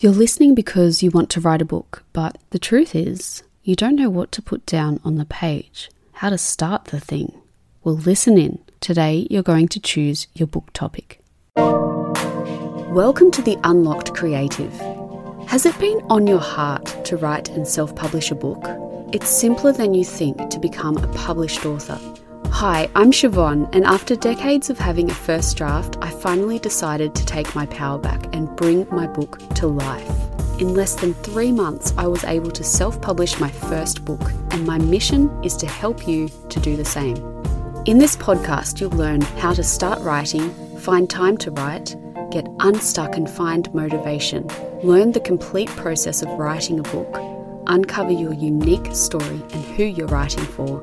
You're listening because you want to write a book, but the truth is, you don't know what to put down on the page, how to start the thing. Well, listen in. Today, you're going to choose your book topic. Welcome to the Unlocked Creative. Has it been on your heart to write and self publish a book? It's simpler than you think to become a published author. Hi, I'm Siobhan, and after decades of having a first draft, I finally decided to take my power back and bring my book to life. In less than three months, I was able to self publish my first book, and my mission is to help you to do the same. In this podcast, you'll learn how to start writing, find time to write, get unstuck and find motivation, learn the complete process of writing a book, uncover your unique story and who you're writing for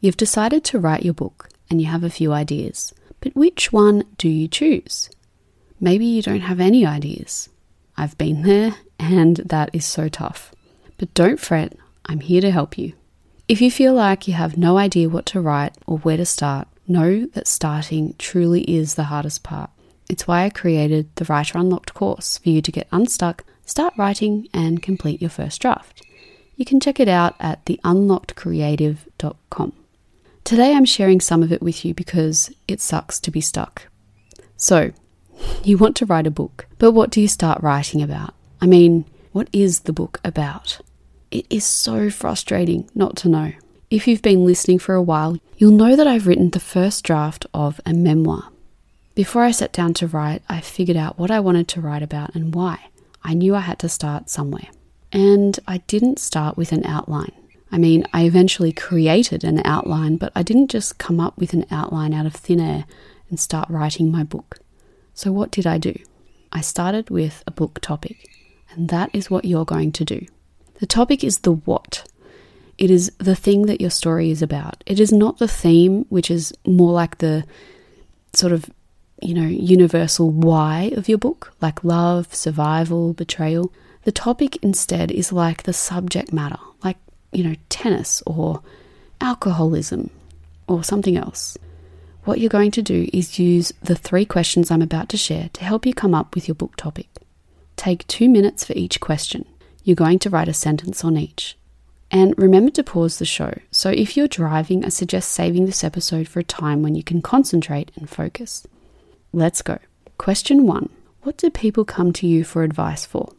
You've decided to write your book and you have a few ideas, but which one do you choose? Maybe you don't have any ideas. I've been there and that is so tough. But don't fret, I'm here to help you. If you feel like you have no idea what to write or where to start, know that starting truly is the hardest part. It's why I created the Writer Unlocked course for you to get unstuck, start writing, and complete your first draft. You can check it out at theunlockedcreative.com. Today I'm sharing some of it with you because it sucks to be stuck. So, you want to write a book, but what do you start writing about? I mean, what is the book about? It is so frustrating not to know. If you've been listening for a while, you'll know that I've written the first draft of a memoir. Before I sat down to write, I figured out what I wanted to write about and why. I knew I had to start somewhere. And I didn't start with an outline. I mean, I eventually created an outline, but I didn't just come up with an outline out of thin air and start writing my book. So, what did I do? I started with a book topic, and that is what you're going to do. The topic is the what. It is the thing that your story is about. It is not the theme, which is more like the sort of, you know, universal why of your book, like love, survival, betrayal. The topic instead is like the subject matter, like you know, tennis or alcoholism or something else. What you're going to do is use the three questions I'm about to share to help you come up with your book topic. Take two minutes for each question. You're going to write a sentence on each. And remember to pause the show. So if you're driving, I suggest saving this episode for a time when you can concentrate and focus. Let's go. Question one What do people come to you for advice for?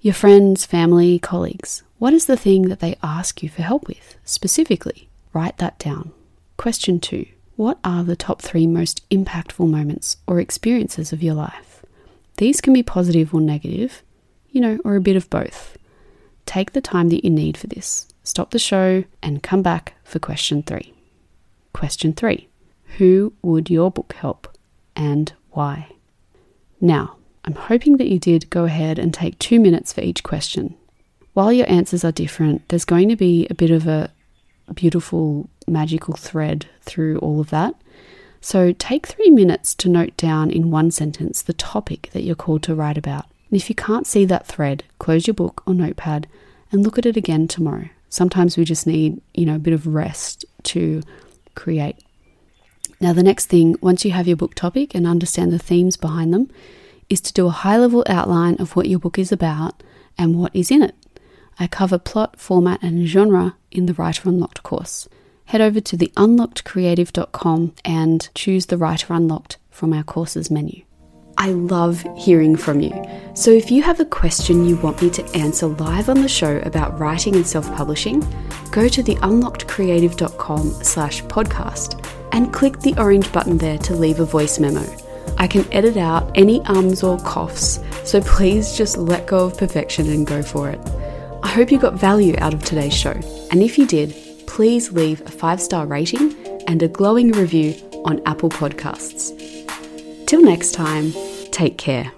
Your friends, family, colleagues. What is the thing that they ask you for help with specifically? Write that down. Question two What are the top three most impactful moments or experiences of your life? These can be positive or negative, you know, or a bit of both. Take the time that you need for this. Stop the show and come back for question three. Question three Who would your book help and why? Now, I'm hoping that you did go ahead and take two minutes for each question. While your answers are different, there's going to be a bit of a beautiful magical thread through all of that. So take three minutes to note down in one sentence the topic that you're called to write about. And if you can't see that thread, close your book or notepad and look at it again tomorrow. Sometimes we just need, you know, a bit of rest to create. Now, the next thing, once you have your book topic and understand the themes behind them, is to do a high level outline of what your book is about and what is in it. I cover plot, format, and genre in the Writer Unlocked course. Head over to theunlockedcreative.com and choose the Writer Unlocked from our courses menu. I love hearing from you. So if you have a question you want me to answer live on the show about writing and self-publishing, go to theunlockedcreative.com slash podcast and click the orange button there to leave a voice memo. I can edit out any ums or coughs, so please just let go of perfection and go for it. I hope you got value out of today's show, and if you did, please leave a five star rating and a glowing review on Apple Podcasts. Till next time, take care.